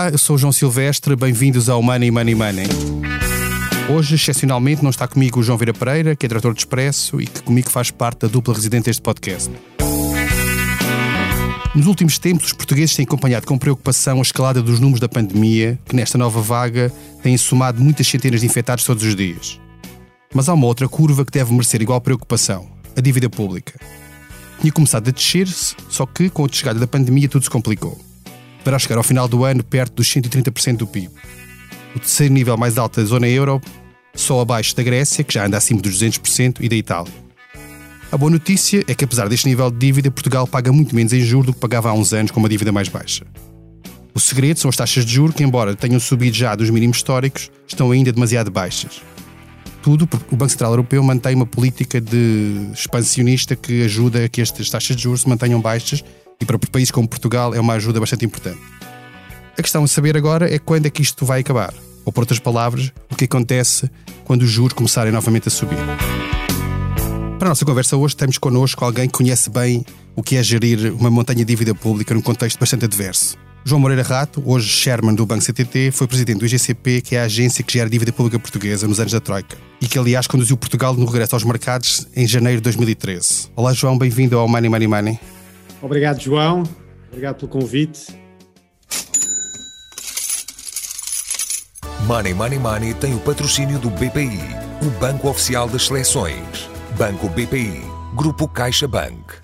Olá, eu sou o João Silvestre, bem-vindos ao Money Money Money. Hoje, excepcionalmente, não está comigo o João Vieira Pereira, que é diretor de Expresso e que comigo faz parte da dupla residente deste podcast. Nos últimos tempos, os portugueses têm acompanhado com preocupação a escalada dos números da pandemia, que nesta nova vaga têm somado muitas centenas de infectados todos os dias. Mas há uma outra curva que deve merecer igual preocupação: a dívida pública. Tinha começado a descer-se, só que com a chegada da pandemia tudo se complicou para chegar ao final do ano perto dos 130% do PIB. O terceiro nível mais alto da zona euro, só abaixo da Grécia, que já anda acima dos 200%, e da Itália. A boa notícia é que, apesar deste nível de dívida, Portugal paga muito menos em juros do que pagava há uns anos com uma dívida mais baixa. O segredo são as taxas de juros que, embora tenham subido já dos mínimos históricos, estão ainda demasiado baixas. Tudo porque o Banco Central Europeu mantém uma política de expansionista que ajuda a que estas taxas de juros se mantenham baixas e para países como Portugal é uma ajuda bastante importante. A questão a saber agora é quando é que isto vai acabar. Ou, por outras palavras, o que acontece quando os juros começarem novamente a subir. Para a nossa conversa hoje, temos connosco alguém que conhece bem o que é gerir uma montanha de dívida pública num contexto bastante adverso. João Moreira Rato, hoje chairman do Banco CTT, foi presidente do IGCP, que é a agência que gera dívida pública portuguesa nos anos da Troika, e que, aliás, conduziu Portugal no regresso aos mercados em janeiro de 2013. Olá, João, bem-vindo ao Money Money Money. Obrigado, João. Obrigado pelo convite. Money Money Money tem o patrocínio do BPI, o Banco Oficial das Seleções. Banco BPI, Grupo CaixaBank.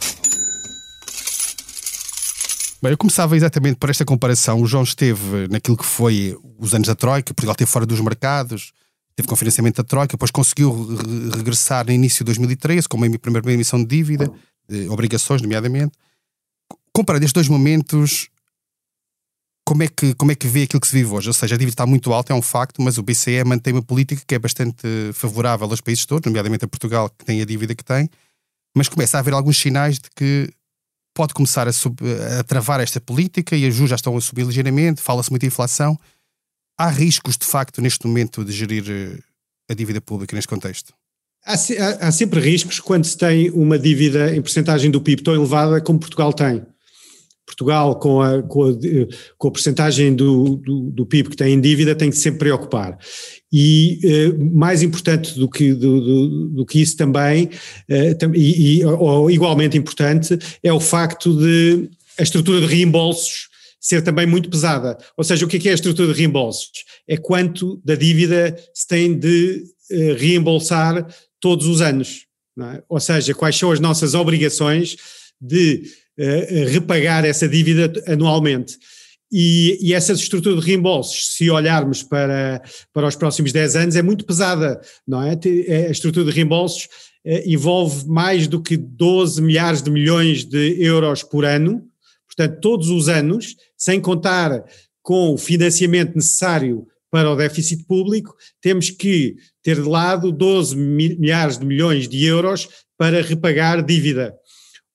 Bem, eu começava exatamente por esta comparação. O João esteve naquilo que foi os anos da Troika, Portugal esteve fora dos mercados, teve com financiamento da Troika, depois conseguiu re regressar no início de 2013 com uma primeira emissão de dívida, de obrigações, nomeadamente comparando estes dois momentos, como é, que, como é que vê aquilo que se vive hoje? Ou seja, a dívida está muito alta, é um facto, mas o BCE mantém uma política que é bastante favorável aos países todos, nomeadamente a Portugal, que tem a dívida que tem, mas começa a haver alguns sinais de que pode começar a, sub, a travar esta política e os juros já estão a subir ligeiramente, fala-se muito de inflação. Há riscos, de facto, neste momento, de gerir eh, a dívida pública neste contexto? Há, há, há sempre riscos quando se tem uma dívida em porcentagem do PIB tão elevada como Portugal tem. Portugal, com a, com a, com a porcentagem do, do, do, PIB que tem em dívida, tem que sempre preocupar. E eh, mais importante do que, do, do, do que isso também, eh, e, e, ou igualmente importante, é o facto de a estrutura de reembolsos ser também muito pesada. Ou seja, o que é, que é a estrutura de reembolsos? É quanto da dívida se tem de eh, reembolsar todos os anos. É? Ou seja, quais são as nossas obrigações de repagar essa dívida anualmente. E, e, essa estrutura de reembolsos, se olharmos para, para os próximos 10 anos, é muito pesada, não é? é a estrutura de reembolsos eh, envolve mais do que 12 milhares de milhões de euros por ano, portanto, todos os anos, sem contar com o financiamento necessário para o déficit público, temos que ter de lado 12 milhares de milhões de euros para repagar dívida.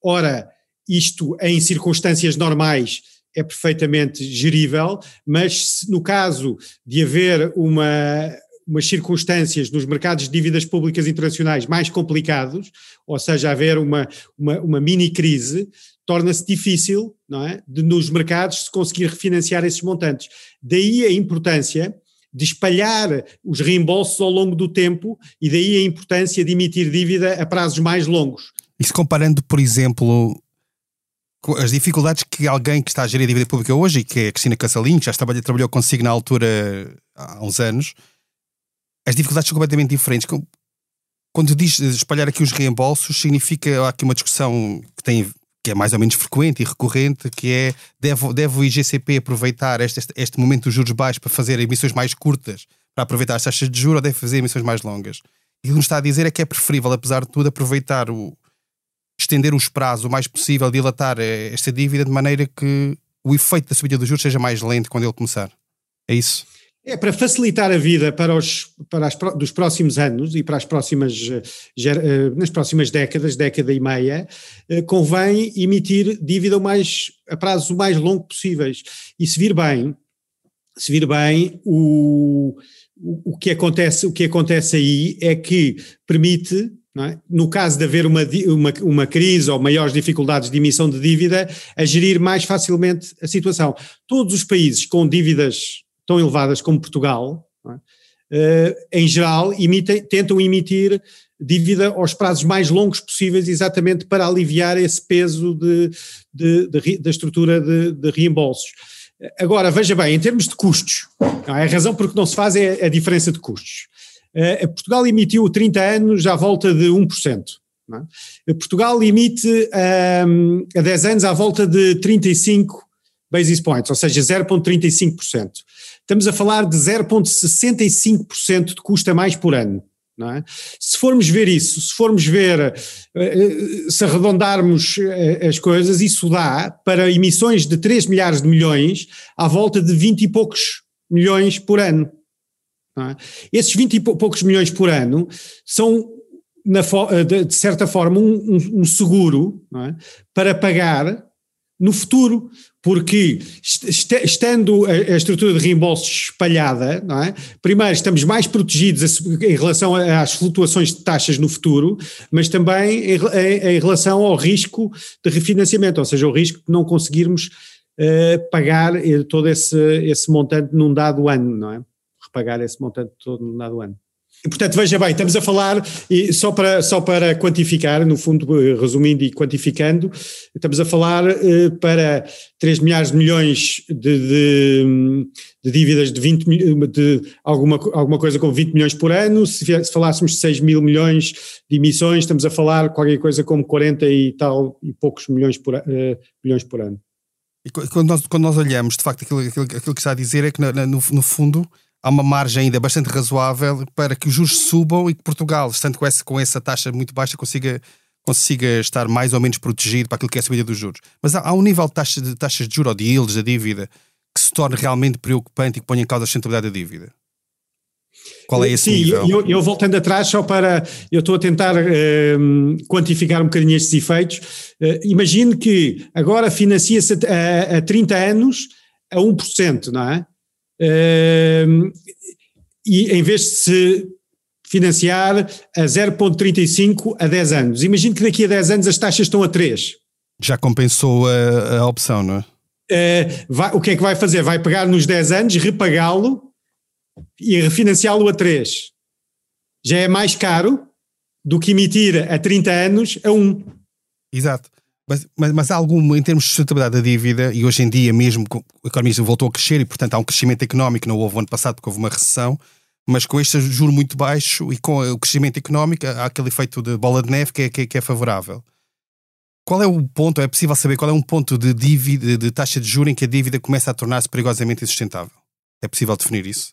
Ora, isto em circunstâncias normais é perfeitamente gerível, mas no caso de haver uma, umas circunstâncias nos mercados de dívidas públicas internacionais mais complicados, ou seja, haver uma, uma, uma mini crise, torna-se difícil, não é, de nos mercados se conseguir refinanciar esses montantes. Daí a importância de espalhar os reembolsos ao longo do tempo e daí a importância de emitir dívida a prazos mais longos. E se comparando, por exemplo, as dificuldades que alguém que está a gerir a dívida pública hoje, e que é a Cristina Cassalinho, que já trabalhou, trabalhou consigo na altura há uns anos, as dificuldades são completamente diferentes. Quando diz espalhar aqui os reembolsos, significa há aqui uma discussão que tem que é mais ou menos frequente e recorrente, que é deve, deve o IGCP aproveitar este, este, este momento dos juros baixos para fazer emissões mais curtas, para aproveitar as taxas de juros, ou deve fazer emissões mais longas? E o que nos está a dizer é que é preferível, apesar de tudo, aproveitar o, estender os prazos o mais possível, dilatar eh, esta dívida de maneira que o efeito da subida dos juros seja mais lento quando ele começar. É isso? É para facilitar a vida para os para as, dos próximos anos e para as próximas eh, eh, nas próximas décadas, década e meia, convém emitir dívida o mais a prazos o mais longo possíveis. E se vir bem, se vir bem o, o, o que acontece o que acontece aí é que permite é? no caso de haver uma, uma, uma, crise ou maiores dificuldades de emissão de dívida, a gerir mais facilmente a situação. Todos os países com dívidas tão elevadas como Portugal, é? uh, em geral, imitem, tentam emitir dívida aos prazos mais longos possíveis, exatamente para aliviar esse peso de, de, de, da estrutura de, reembolsos. Agora, veja bem, em termos de custos, a razão por que não se faz é a diferença de custos. Uh, Portugal emitiu 30 anos à volta de 1%. É? Portugal emite um, a 10 anos à volta de 35 basis points, ou seja, 0,35%. Estamos a falar de 0,65% de custo a mais por ano. É? Se formos ver isso, se formos ver, eh, eh, se arredondarmos as coisas, isso dá para emissões de 3 milhares de milhões à volta de 20 e poucos milhões por ano. É? Esses 20 e poucos milhões por ano são, na, de certa forma, um, um, seguro é? para pagar no futuro, porque estando a, estrutura de reembolsos espalhada, é? primeiro estamos mais protegidos em relação às flutuações de taxas no futuro, mas também em, em, em relação ao risco de refinanciamento, ou seja, o risco de não conseguirmos uh, pagar eh, todo esse, esse montante num dado ano, não é? Repagar esse montante todo num dado ano. Portanto, veja bem, estamos a falar, e só para, só para quantificar, no fundo, eh, resumindo e quantificando, estamos a falar eh, para 3 milhares de milhões de, de, de dívidas de, 20, de alguma, alguma coisa com 20 milhões por ano, se, se falássemos de 6 mil milhões de emissões, estamos a falar qualquer coisa como 40 e tal e poucos milhões por, uh, milhões por ano. E quando nós, quando nós olhamos, de facto, aquilo, aquilo, aquilo que está a dizer é que, no, no fundo, há uma margem ainda bastante razoável para que os juros subam e que Portugal, estando com essa, com essa taxa muito baixa, consiga, consiga estar mais ou menos protegido para aquilo que é a subida dos juros. Mas há, há um nível de, taxa, de taxas de juros ou de yields da dívida que se torne realmente preocupante e que ponha em causa a sustentabilidade da dívida. Qual é esse Sim, nível? Eu, eu, voltando atrás, só para. Eu estou a tentar uh, quantificar um bocadinho estes efeitos. Uh, imagine que agora financia-se a, a, a 30 anos a 1%, não é? E em vez de se financiar a 0,35 a 10 anos. Imagino que daqui a 10 anos as taxas estão a 3. Já compensou a, a opção, não é? Uh, vai, o que é que vai fazer? Vai pegar nos 10 anos, repagá-lo e refinanciá-lo a 3. Já é mais caro do que emitir a 30 anos a 1. Exato. Mas, mas, mas há algum, em termos de sustentabilidade da dívida, e hoje em dia mesmo a economia voltou a crescer e, portanto, há um crescimento económico, não houve ano passado porque houve uma recessão, mas com este juro muito baixo e com o crescimento económico, há aquele efeito de bola de neve que é, que é, que é favorável. Qual é o ponto, é possível saber qual é um ponto de dívida, de taxa de juros em que a dívida começa a tornar-se perigosamente insustentável? É possível definir isso?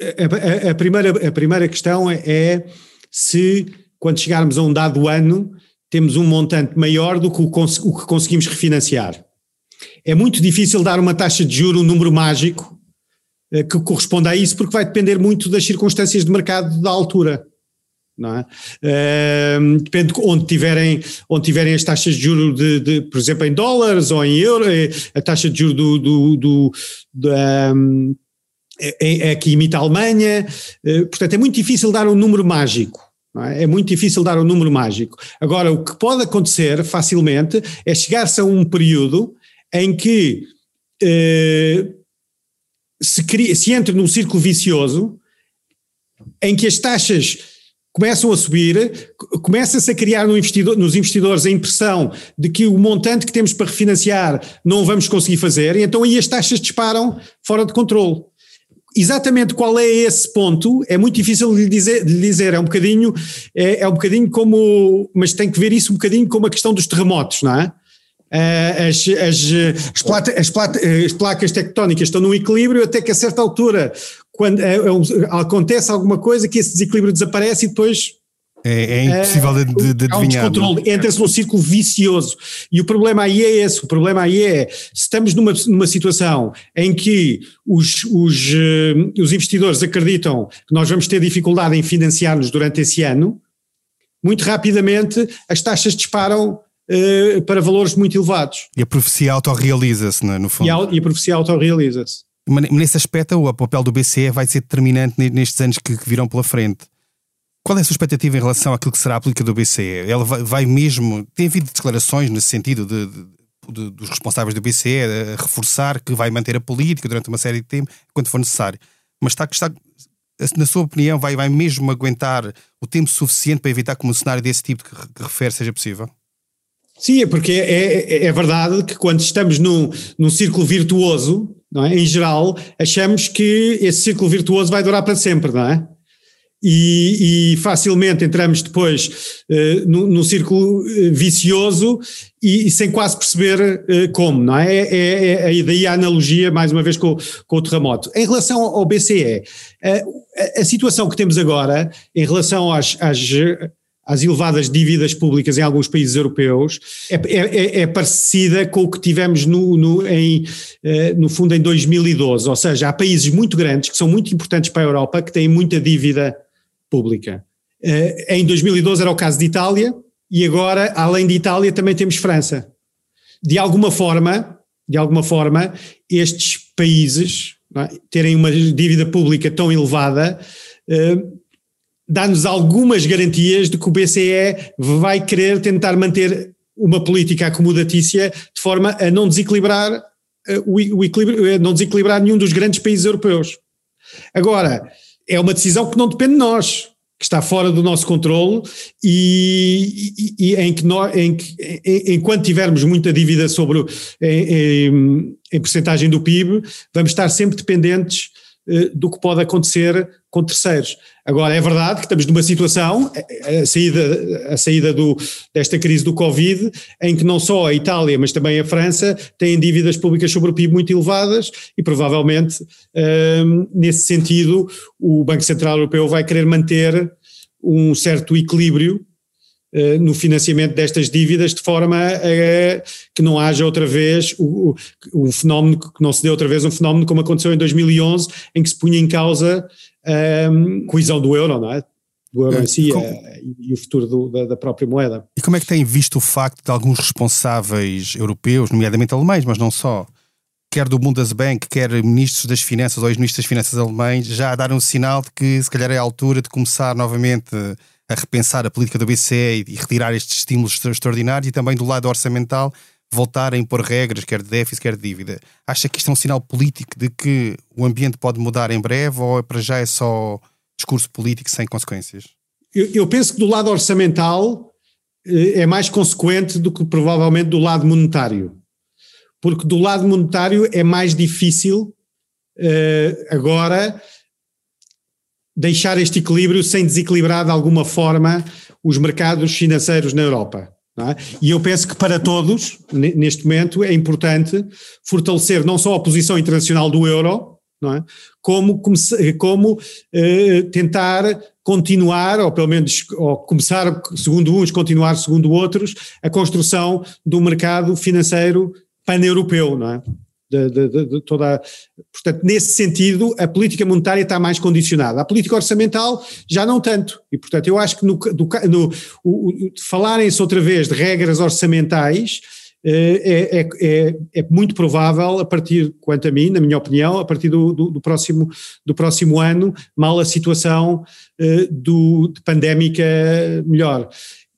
A, a, a, primeira, a primeira questão é se, quando chegarmos a um dado ano, temos um montante maior do que o, o que conseguimos refinanciar. É muito difícil dar uma taxa de juro, um número mágico eh, que corresponda a isso, porque vai depender muito das circunstâncias de mercado da altura. Não é? Uh, depende de onde tiverem, onde tiverem as taxas de juro de, de, por exemplo, em dólares ou em euros, eh, a taxa de juro do, do, do, do um, é, é, que imita a Alemanha, uh, portanto é muito difícil dar um número mágico. É? é? muito difícil dar um número mágico. Agora, o que pode acontecer facilmente é chegar-se a um período em que eh, se, cria, se entra num círculo vicioso em que as taxas começam a subir, começa-se a criar no investidor, nos investidores a impressão de que o montante que temos para refinanciar não vamos conseguir fazer, e então aí as taxas disparam fora de controle exatamente qual é esse ponto é muito difícil de lhe dizer, de lhe dizer. é um bocadinho, é, é, um bocadinho como, mas tem que ver isso um bocadinho como a questão dos terremotos, não é? Eh, as, as, as, plata, as, plata, as placas tectónicas estão num equilíbrio até que a certa altura, quando é, é, acontece alguma coisa, que esse desequilíbrio desaparece e depois é, é impossível de, de, de adivinhar. Há um descontrole, entra-se num círculo vicioso. E o problema aí é esse: o problema aí é se estamos numa, numa situação em que os, os, uh, os investidores acreditam que nós vamos ter dificuldade em financiar-nos durante esse ano, muito rapidamente as taxas disparam uh, para valores muito elevados. E a profecia autorrealiza-se, é, no fundo. E a, e a profecia autorrealiza-se. Nesse aspecto, o papel do BCE vai ser determinante nestes anos que, que virão pela frente Qual é a sua expectativa em relação àquilo que será a política do BCE? Ela vai, vai mesmo. Tem havido declarações nesse sentido de, de, de, dos responsáveis do BCE a reforçar que vai manter a política durante uma série de tempo, quando for necessário. Mas está, está na sua opinião, vai, vai mesmo aguentar o tempo suficiente para evitar que um cenário desse tipo que, que refere seja possível? Sim, é porque é, é, é, verdade que quando estamos num, num círculo virtuoso, é? em geral, achamos que esse círculo virtuoso vai durar para sempre, não é? E, e, facilmente entramos depois uh, num, num círculo eh, vicioso e, e, sem quase perceber uh, como, não é? É, é, é? Daí a analogia, mais uma vez, com, com o terremoto. Em relação ao BCE, uh, a, a, situação que temos agora, em relação às, às, às elevadas dívidas públicas em alguns países europeus, é, é, é, é parecida com o que tivemos no, no, em, no fundo em 2012, ou seja, há países muito grandes que são muito importantes para a Europa, que têm muita dívida pública. Eh, em 2012 era o caso de Itália e agora, além de Itália, também temos França. De alguma forma, de alguma forma, estes países é, terem uma dívida pública tão elevada eh, dá-nos algumas garantias de que o BCE vai querer tentar manter uma política acomodatícia de forma a não desequilibrar eh, o, equilíbrio, não desequilibrar nenhum dos grandes países europeus. Agora, é uma decisão que não depende de nós, que está fora do nosso controle e, e, e em que nós, em que, em, enquanto tivermos muita dívida sobre em, em, em percentagem do PIB, vamos estar sempre dependentes eh, do que pode acontecer com terceiros. Agora, é verdade que estamos numa situação, a saída, a saída do, desta crise do Covid, em que não só a Itália, mas também a França têm dívidas públicas sobre o PIB muito elevadas e provavelmente, hum, nesse sentido, o Banco Central Europeu vai querer manter um certo equilíbrio eh, no financiamento destas dívidas, de forma a que não haja outra vez o, o, fenómeno, que não se dê outra vez um fenómeno como aconteceu em 2011, em que se punha em causa um, a coesão do euro, não é? Do euro em si como, eh, e o futuro do, da, da, própria moeda. E como é que tem visto o facto de alguns responsáveis europeus, nomeadamente alemães, mas não só, quer do Bundesbank, quer ministros das finanças ou ex-ministros das finanças alemães, já dar um sinal de que se calhar é a altura de começar novamente a repensar a política do BCE e retirar estes estímulos extraordinários e também do lado orçamental voltar a impor regras, quer de déficit, quer de dívida. Acha que isto é um sinal político de que o ambiente pode mudar em breve ou para já é só discurso político sem consequências? Eu, eu penso que do lado orçamental eh, é mais consequente do que provavelmente do lado monetário. Porque do lado monetário é mais difícil uh, agora deixar este equilíbrio sem desequilibrar de alguma forma os mercados financeiros na Europa. É? E eu penso que para todos, neste momento, é importante fortalecer não só a posição internacional do euro, é? como, como, eh, tentar continuar, ou pelo menos ou começar, segundo uns, continuar segundo outros, a construção do mercado financeiro pan-europeu, não é? De, de, de, toda. Portanto, nesse sentido, a política monetária está mais condicionada. A política orçamental já não tanto. E, portanto, eu acho que no, do, no o, o, falarem-se outra vez de regras orçamentais. Eh, é, é, é, é, muito provável, a partir, quanto a mim, na minha opinião, a partir do, do, do próximo, do próximo ano, mal a situação uh, do, de pandémica melhor.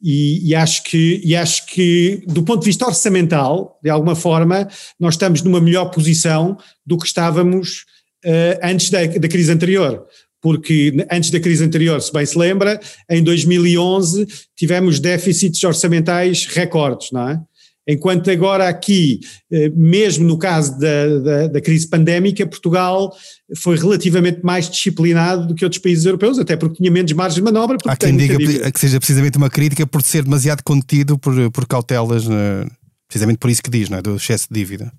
E, e, acho que, e acho que, do ponto de vista orçamental, de alguma forma, nós estamos numa melhor posição do que estávamos uh, antes da, da crise anterior porque antes da crise anterior, se bem se lembra, em 2011 tivemos déficits orçamentais recordes, não é? Enquanto agora aqui, eh, mesmo no caso da, da, da, crise pandémica, Portugal foi relativamente mais disciplinado do que outros países europeus, até porque tinha menos margem de manobra. Há quem diga que seja precisamente uma crítica por ser demasiado contido por, por cautelas, eh, precisamente por isso que diz, não é? do excesso de dívida.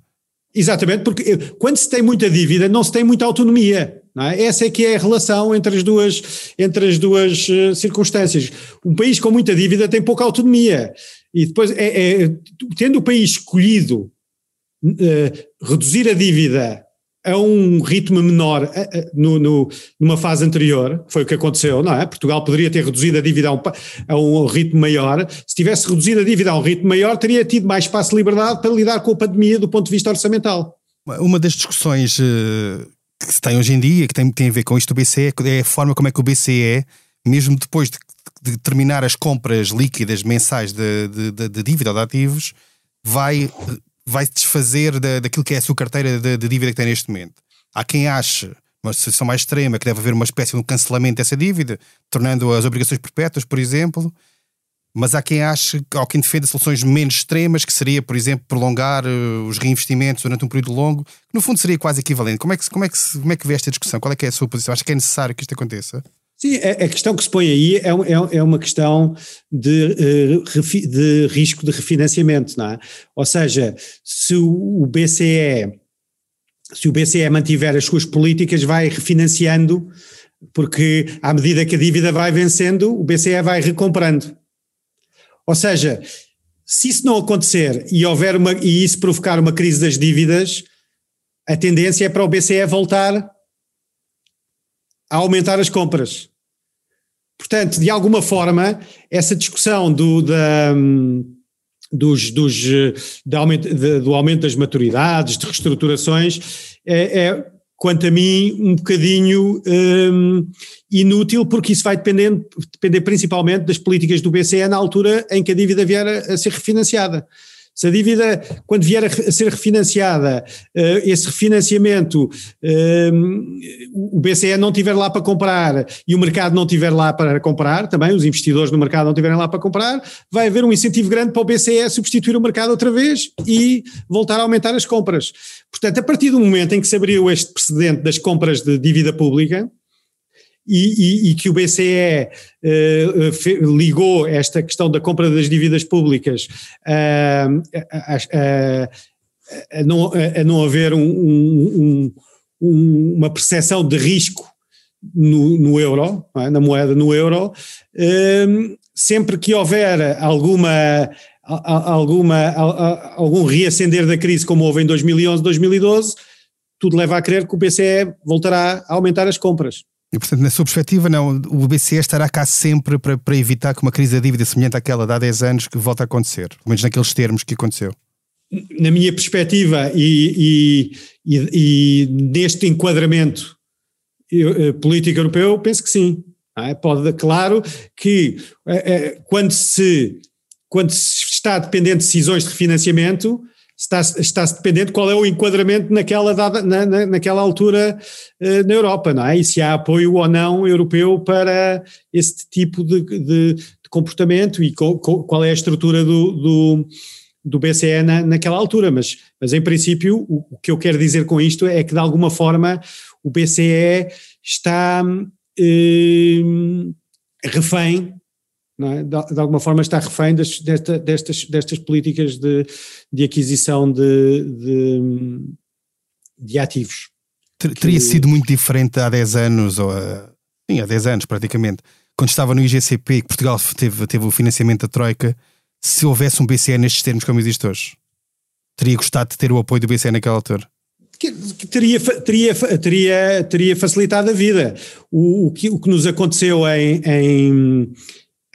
Exatamente, porque eh, quando se tem muita dívida não se tem muita autonomia. É? Essa é que é a relação entre as duas, entre as duas circunstâncias. Um país com muita dívida tem pouca autonomia. E depois, é, é tendo o país escolhido uh, reduzir a dívida a um ritmo menor uh, no, no, numa fase anterior, foi o que aconteceu, não é? Portugal poderia ter reduzido a dívida a um, a um ritmo maior. Se tivesse reduzido a dívida a um ritmo maior, teria tido mais espaço de liberdade para lidar com a pandemia do ponto de vista orçamental. Uma das discussões que se tem hoje em dia, que tem, tem a ver com isto do BCE, é a forma como é que o BCE mesmo depois de, de terminar as compras líquidas mensais de, de, de, dívida ou de ativos, vai, vai desfazer da, daquilo que é a sua carteira de, dívida que tem neste momento. Há quem ache uma situação mais extrema, que deve haver uma espécie de cancelamento dessa dívida, tornando as obrigações perpétuas, por exemplo. Mas há quem ache, ou quem defenda soluções menos extremas, que seria, por exemplo, prolongar uh, os reinvestimentos durante um período longo, que no fundo seria quase equivalente. Como é que, como é que, como é que vê esta discussão? Qual é é a sua posição? Acho que é necessário que isto aconteça? Sim, a questão que se põe aí é, é, é uma questão de, uh, de risco de refinanciamento, não é? Ou seja, se o BCE se o BCE mantiver as suas políticas, vai refinanciando, porque à medida que a dívida vai vencendo, o BCE vai recomprando. Ou seja, se isso não acontecer e houver uma e isso provocar uma crise das dívidas, a tendência é para o BCE voltar a aumentar as compras. Portanto, de alguma forma, essa discussão do, da, dos, dos, de aumento, de, do aumento das maturidades, de reestruturações, é, é quanto a mim, um bocadinho um, inútil, porque isso vai depender, depender principalmente das políticas do BCE na altura em que a dívida vier a, a ser refinanciada. Se a dívida, quando vier a, ser refinanciada, uh, esse refinanciamento, uh, o BCE não tiver lá para comprar e o mercado não tiver lá para comprar, também os investidores no mercado não tiverem lá para comprar, vai haver um incentivo grande para o BCE substituir o mercado outra vez e voltar a aumentar as compras. Portanto, a partir do momento em que se abriu este precedente das compras de dívida pública, e, e, e, que o BCE uh, eh, ligou esta questão da compra das dívidas públicas uh, a, a, a, não, a, não, haver um, um, um, uma percepção de risco no, no euro, é? na moeda no euro, uh, sempre que houver alguma alguma, algum reacender da crise como houve em 2011, 2012, tudo leva a crer que o BCE voltará a aumentar as compras. E, portanto, na sua perspectiva, não, o BCE estará cá sempre para, para evitar que uma crise da dívida semelhante àquela de há 10 anos que volta a acontecer, pelo menos naqueles termos que aconteceu. Na minha perspectiva e, e, e, e neste enquadramento eh, político europeu, penso que sim. É? Pode, claro que é, é, quando, se, quando se está dependente de decisões de refinanciamento, está-se está qual é o enquadramento naquela, dada, na, na, naquela altura uh, na Europa, não é? E se há apoio ou não europeu para esse tipo de, de, de comportamento e co, co, qual é a estrutura do, do, do BCE na, naquela altura. Mas, mas em princípio, o, o, que eu quero dizer com isto é que de alguma forma o BCE está eh, refém é? de, de, alguma forma está refém das, desta, destas, destas políticas de, de aquisição de, de, de ativos. Teria que... sido muito diferente há 10 anos, ou sim, há 10 anos praticamente, quando estava no IGCP, que Portugal teve, teve o financiamento da Troika, se houvesse um BCE nestes termos como existe hoje? Teria gostado de ter o apoio do BCE naquela altura? Que, que teria, teria, teria, teria facilitado a vida. O, o, que, o que nos aconteceu em, em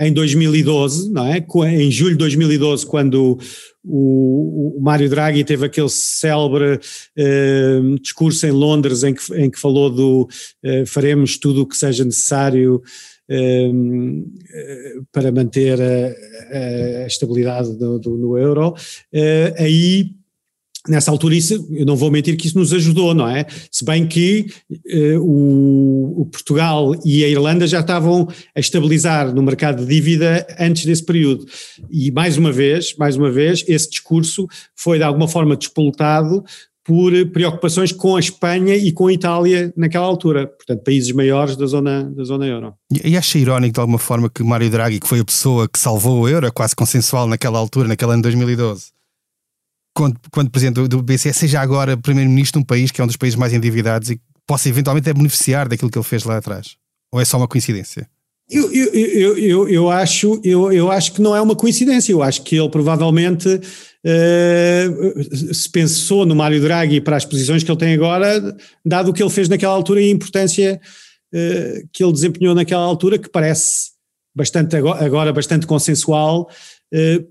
em 2012, não é? Em julho de 2012, quando o, o Mário Draghi teve aquele célebre eh, discurso em Londres em que, em que falou do eh, faremos tudo o que seja necessário eh, para manter a, a estabilidade do, do, no euro, aí nessa altura isso, eu não vou mentir que isso nos ajudou, não é? Se bem que uh, o, o, Portugal e a Irlanda já estavam a estabilizar no mercado de dívida antes desse período. E mais uma vez, mais uma vez, esse discurso foi de alguma forma despoltado por preocupações com a Espanha e com a Itália naquela altura, portanto países maiores da zona, da zona euro. E, e acha irónico de alguma forma que Mário Draghi, que foi a pessoa que salvou o euro, quase consensual naquela altura, naquele ano de 2012, quando, quando presidente do BCE, seja agora primeiro-ministro de um país que é um dos países mais endividados e possa eventualmente é beneficiar daquilo que ele fez lá atrás? Ou é só uma coincidência? Eu, eu, eu, eu, eu, acho, eu, eu acho que não é uma coincidência. Eu acho que ele provavelmente uh, se pensou no Mário Draghi para as posições que ele tem agora, dado o que ele fez naquela altura e a importância uh, que ele desempenhou naquela altura, que parece bastante agora bastante consensual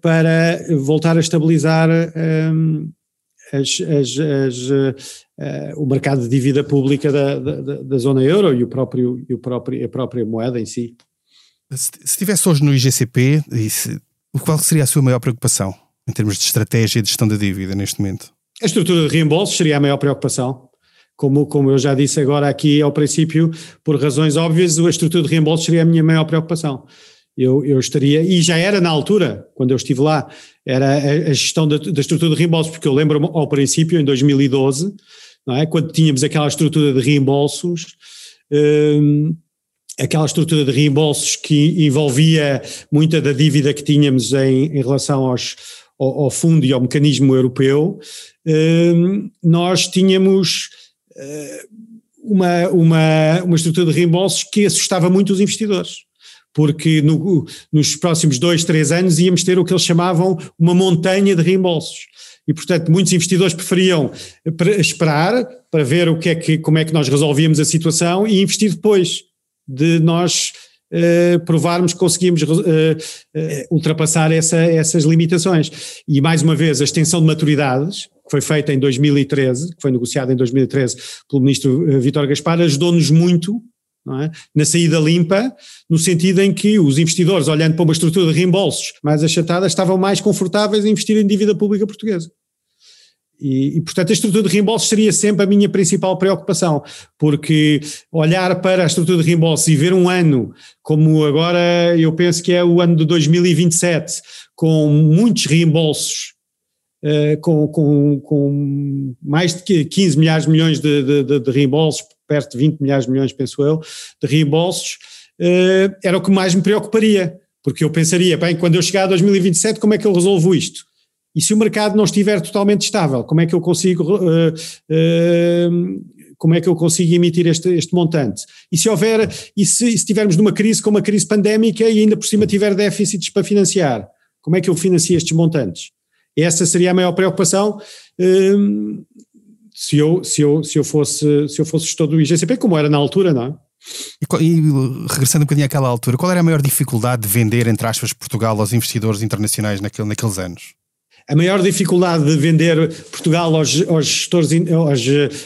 para voltar a estabilizar ehm, as, as, as, uh, o mercado de dívida pública da, da, da, zona euro e, o próprio, e o próprio, a própria moeda em si. Se estivesse hoje no IGCP, qual seria a sua maior preocupação em termos de estratégia de gestão da dívida neste momento? A estrutura de reembolsos seria a maior preocupação. Como, como eu já disse agora aqui ao princípio, por razões óbvias, a estrutura de reembolsos seria a minha maior preocupação. Eu, eu estaria, e já era na altura, quando eu estive lá, era a, a gestão da, da, estrutura de reembolsos, porque eu lembro-me ao princípio, em 2012, não é? quando tínhamos aquela estrutura de reembolsos, hum, aquela estrutura de reembolsos que envolvia muita da dívida que tínhamos em, em relação aos, ao, ao, fundo e ao mecanismo europeu, hum, nós tínhamos eh, uma, uma, uma estrutura de reembolsos que assustava muito os investidores porque no, nos próximos dois, três anos íamos ter o que eles chamavam uma montanha de reembolsos. E, portanto, muitos investidores preferiam esperar para ver o que é que, como é que nós resolvíamos a situação e investir depois de nós uh, provarmos que conseguimos uh, uh, ultrapassar essa, essas limitações. E, mais uma vez, a extensão de maturidades, que foi feita em 2013, que foi negociada em 2013 pelo ministro Vítor Gaspar, ajudou-nos muito é? na saída limpa, no sentido em que os investidores, olhando para uma estrutura de reembolsos mais achatada, estavam mais confortáveis em investir em dívida pública portuguesa. E, e, portanto, a estrutura de reembolsos seria sempre a minha principal preocupação, porque olhar para a estrutura de reembolsos e ver um ano, como agora eu penso que é o ano de 2027, com muitos reembolsos, uh, com, com, com, mais de 15 milhares de milhões de, de, de reembolsos, perto de 20 milhares de milhões, penso eu, de reembolsos, uh, era o que mais me preocuparia, porque eu pensaria, bem, quando eu chegar a 2027, como é que eu resolvo isto? E se o mercado não estiver totalmente estável, como é que eu consigo, uh, uh, como é que eu consigo emitir este, este montante? E se houver, e se, estivermos numa crise como uma crise pandémica e ainda por cima tiver déficits para financiar, como é que eu financio estes montantes? Essa seria a maior preocupação se, eu, se, eu, se, eu fosse, se eu fosse gestor do IGCP, como era na altura, não é? E, e, regressando um bocadinho àquela altura, qual era a maior dificuldade de vender, entre aspas, Portugal aos investidores internacionais naquele, naqueles anos? A maior dificuldade de vender Portugal aos, aos gestores, aos,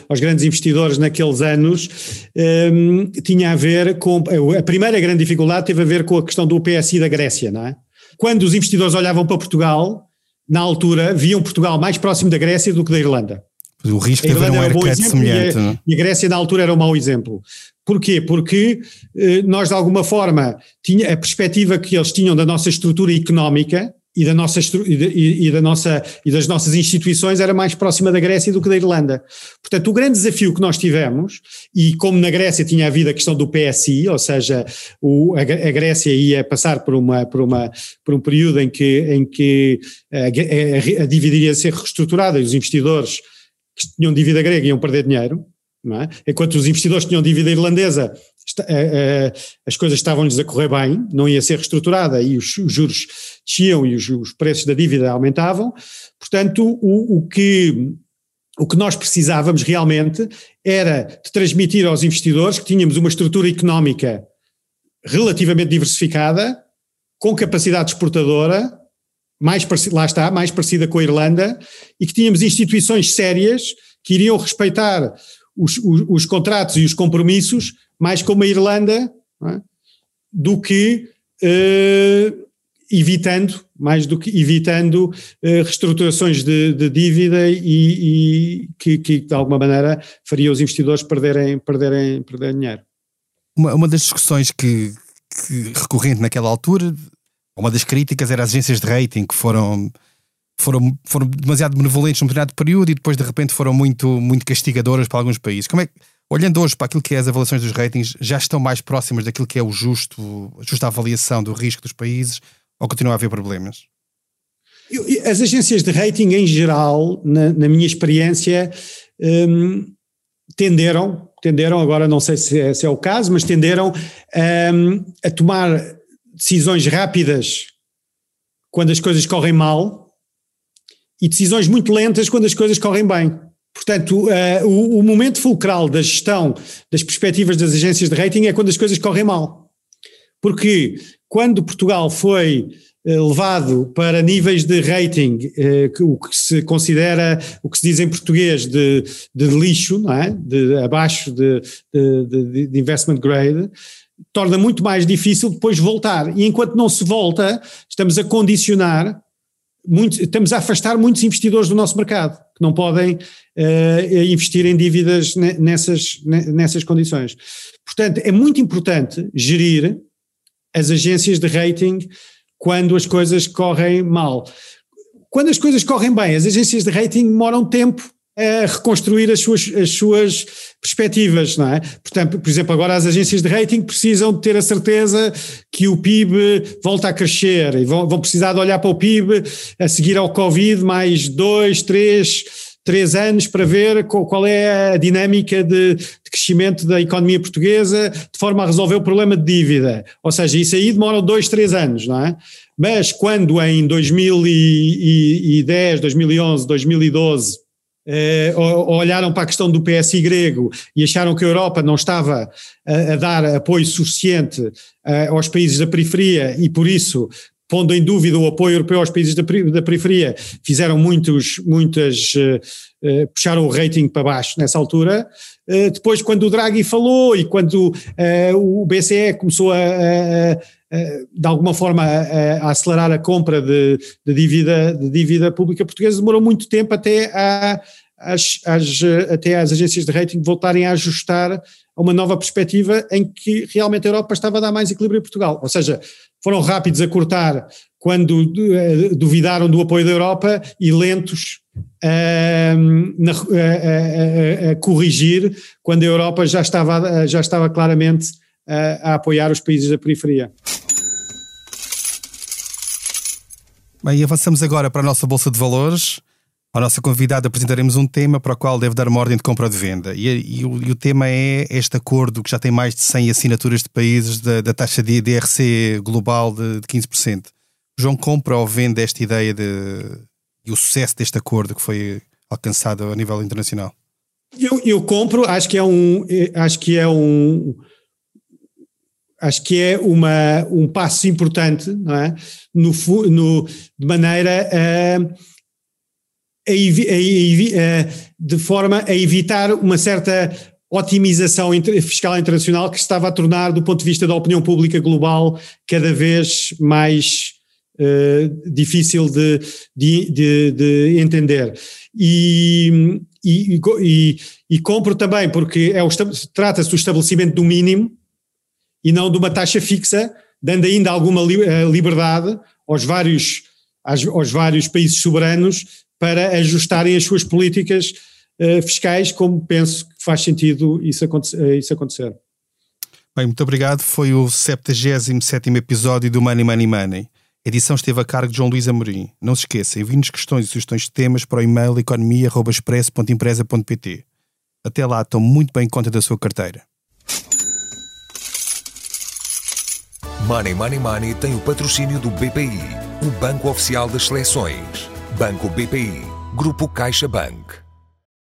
aos, grandes investidores naqueles anos um, tinha a ver com. A primeira grande dificuldade teve a ver com a questão do PSI da Grécia, não é? Quando os investidores olhavam para Portugal, na altura, viam Portugal mais próximo da Grécia do que da Irlanda. O risco de haver um haircut semelhante. E a, e a, Grécia, na altura, era um mau exemplo. Porquê? Porque eh, nós, de alguma forma, tinha a perspectiva que eles tinham da nossa estrutura económica e, da nossa, e, e, da nossa, e das nossas instituições era mais próxima da Grécia do que da Irlanda. Portanto, o grande desafio que nós tivemos, e como na Grécia tinha havido a questão do PSI, ou seja, o, a, a, Grécia ia passar por, uma, por, uma, por um período em que, em que a, a, a dívida iria ser reestruturada e os investidores que tinham dívida grega iam perder dinheiro, é? enquanto os investidores tinham dívida irlandesa eh, eh, as coisas estavam-lhes a correr bem, não ia ser reestruturada e os, juros desciam e os, os, preços da dívida aumentavam. Portanto, o, o, que, o que nós precisávamos realmente era de transmitir aos investidores que tínhamos uma estrutura económica relativamente diversificada, com capacidade exportadora, mais lá está, mais parecida com a Irlanda, e que tínhamos instituições sérias que iriam respeitar os, os, os contratos e os compromissos mais como a Irlanda, é? do que uh, evitando, mais do que evitando uh, reestruturações de, de dívida e, e que, que, de alguma maneira faria os investidores perderem, perderem, perderem dinheiro. Uma, uma das discussões que, que recorrente naquela altura, uma das críticas era as agências de rating que foram foram, foram demasiado benevolentes num determinado período e depois de repente foram muito, muito castigadoras para alguns países. Como é que olhando hoje para aquilo que é as avaliações dos ratings, já estão mais próximas daquilo que é o justo, a justa avaliação do risco dos países ou continua a haver problemas? As agências de rating, em geral, na, na minha experiência, um, tenderam, tenderam, agora não sei se é, se é o caso, mas tenderam um, a tomar decisões rápidas quando as coisas correm mal e decisões muito lentas quando as coisas correm bem. Portanto, uh, o, o, momento fulcral da gestão das perspectivas das agências de rating é quando as coisas correm mal. Porque quando Portugal foi uh, levado para níveis de rating, uh, que, o que se considera, o que se diz em português de, de lixo, não é? de, abaixo de, de, de investment grade, torna muito mais difícil depois voltar. E enquanto não se volta, estamos a condicionar, muito, estamos a afastar muitos investidores do nosso mercado, que não podem uh, investir em dívidas nessas, nessas condições. Portanto, é muito importante gerir as agências de rating quando as coisas correm mal. Quando as coisas correm bem, as agências de rating demoram tempo a reconstruir as suas, as suas perspectivas, não é? Portanto, por exemplo, agora as agências de rating precisam de ter a certeza que o PIB volta a crescer e vão, vão precisar de olhar para o PIB a seguir ao Covid mais dois, três, três anos para ver qual é a dinâmica de, de, crescimento da economia portuguesa de forma a resolver o problema de dívida. Ou seja, isso aí demora dois, três anos, não é? Mas quando em 2010, 2011, 2012 eh, olharam para a questão do PSI grego e acharam que a Europa não estava a, a dar apoio suficiente eh, aos países da periferia e por isso pondo em dúvida o apoio europeu aos países da, da periferia, fizeram muitos, muitas, puxaram o rating para baixo nessa altura. Depois, quando o Draghi falou e quando o BCE começou a, a de alguma forma a, acelerar a compra de, de, dívida, de dívida pública portuguesa, demorou muito tempo até, a, as, as, até as agências de rating voltarem a ajustar a uma nova perspectiva em que realmente a Europa estava a dar mais equilíbrio em Portugal. Ou seja, foram rápidos a cortar quando eh, duvidaram do apoio da Europa e lentos a, na, a, a, a corrigir quando a Europa já estava, já estava claramente a, apoiar os países da periferia. Bem, avançamos agora para a nossa Bolsa de Valores. Ao nosso convidado apresentaremos um tema para o qual deve dar uma ordem de compra ou de venda. E, e, o, e, o, tema é este acordo que já tem mais de 100 assinaturas de países da, da taxa de DRC global de, de 15%. O João compra ou vende esta ideia de, e o sucesso deste acordo que foi alcançado a nível internacional? Eu, eu compro, acho que é um. Acho que é um acho que é uma, um passo importante, não é? No, no, de maneira a a, a, de forma a evitar uma certa otimização fiscal internacional que estava a tornar, do ponto de vista da opinião pública global, cada vez mais uh, difícil de, de, de, de entender. E, e, e, e, compro também, porque é trata-se do estabelecimento do mínimo e não de uma taxa fixa, dando ainda alguma eh, liberdade aos vários, aos, vários países soberanos para ajustarem as suas políticas uh, fiscais, como penso que faz sentido isso, isso acontecer. Bem, muito obrigado. Foi o 77 episódio do Money Money Money. A edição esteve a cargo de João Luís Amorim. Não se esqueça, envie-nos questões e sugestões de temas para o e-mail economia.expresso.empresa.pt. Até lá, tome muito bem conta da sua carteira. Money Money Money tem o patrocínio do BPI, o Banco Oficial das Seleções. Banco BPI, Grupo CaixaBank.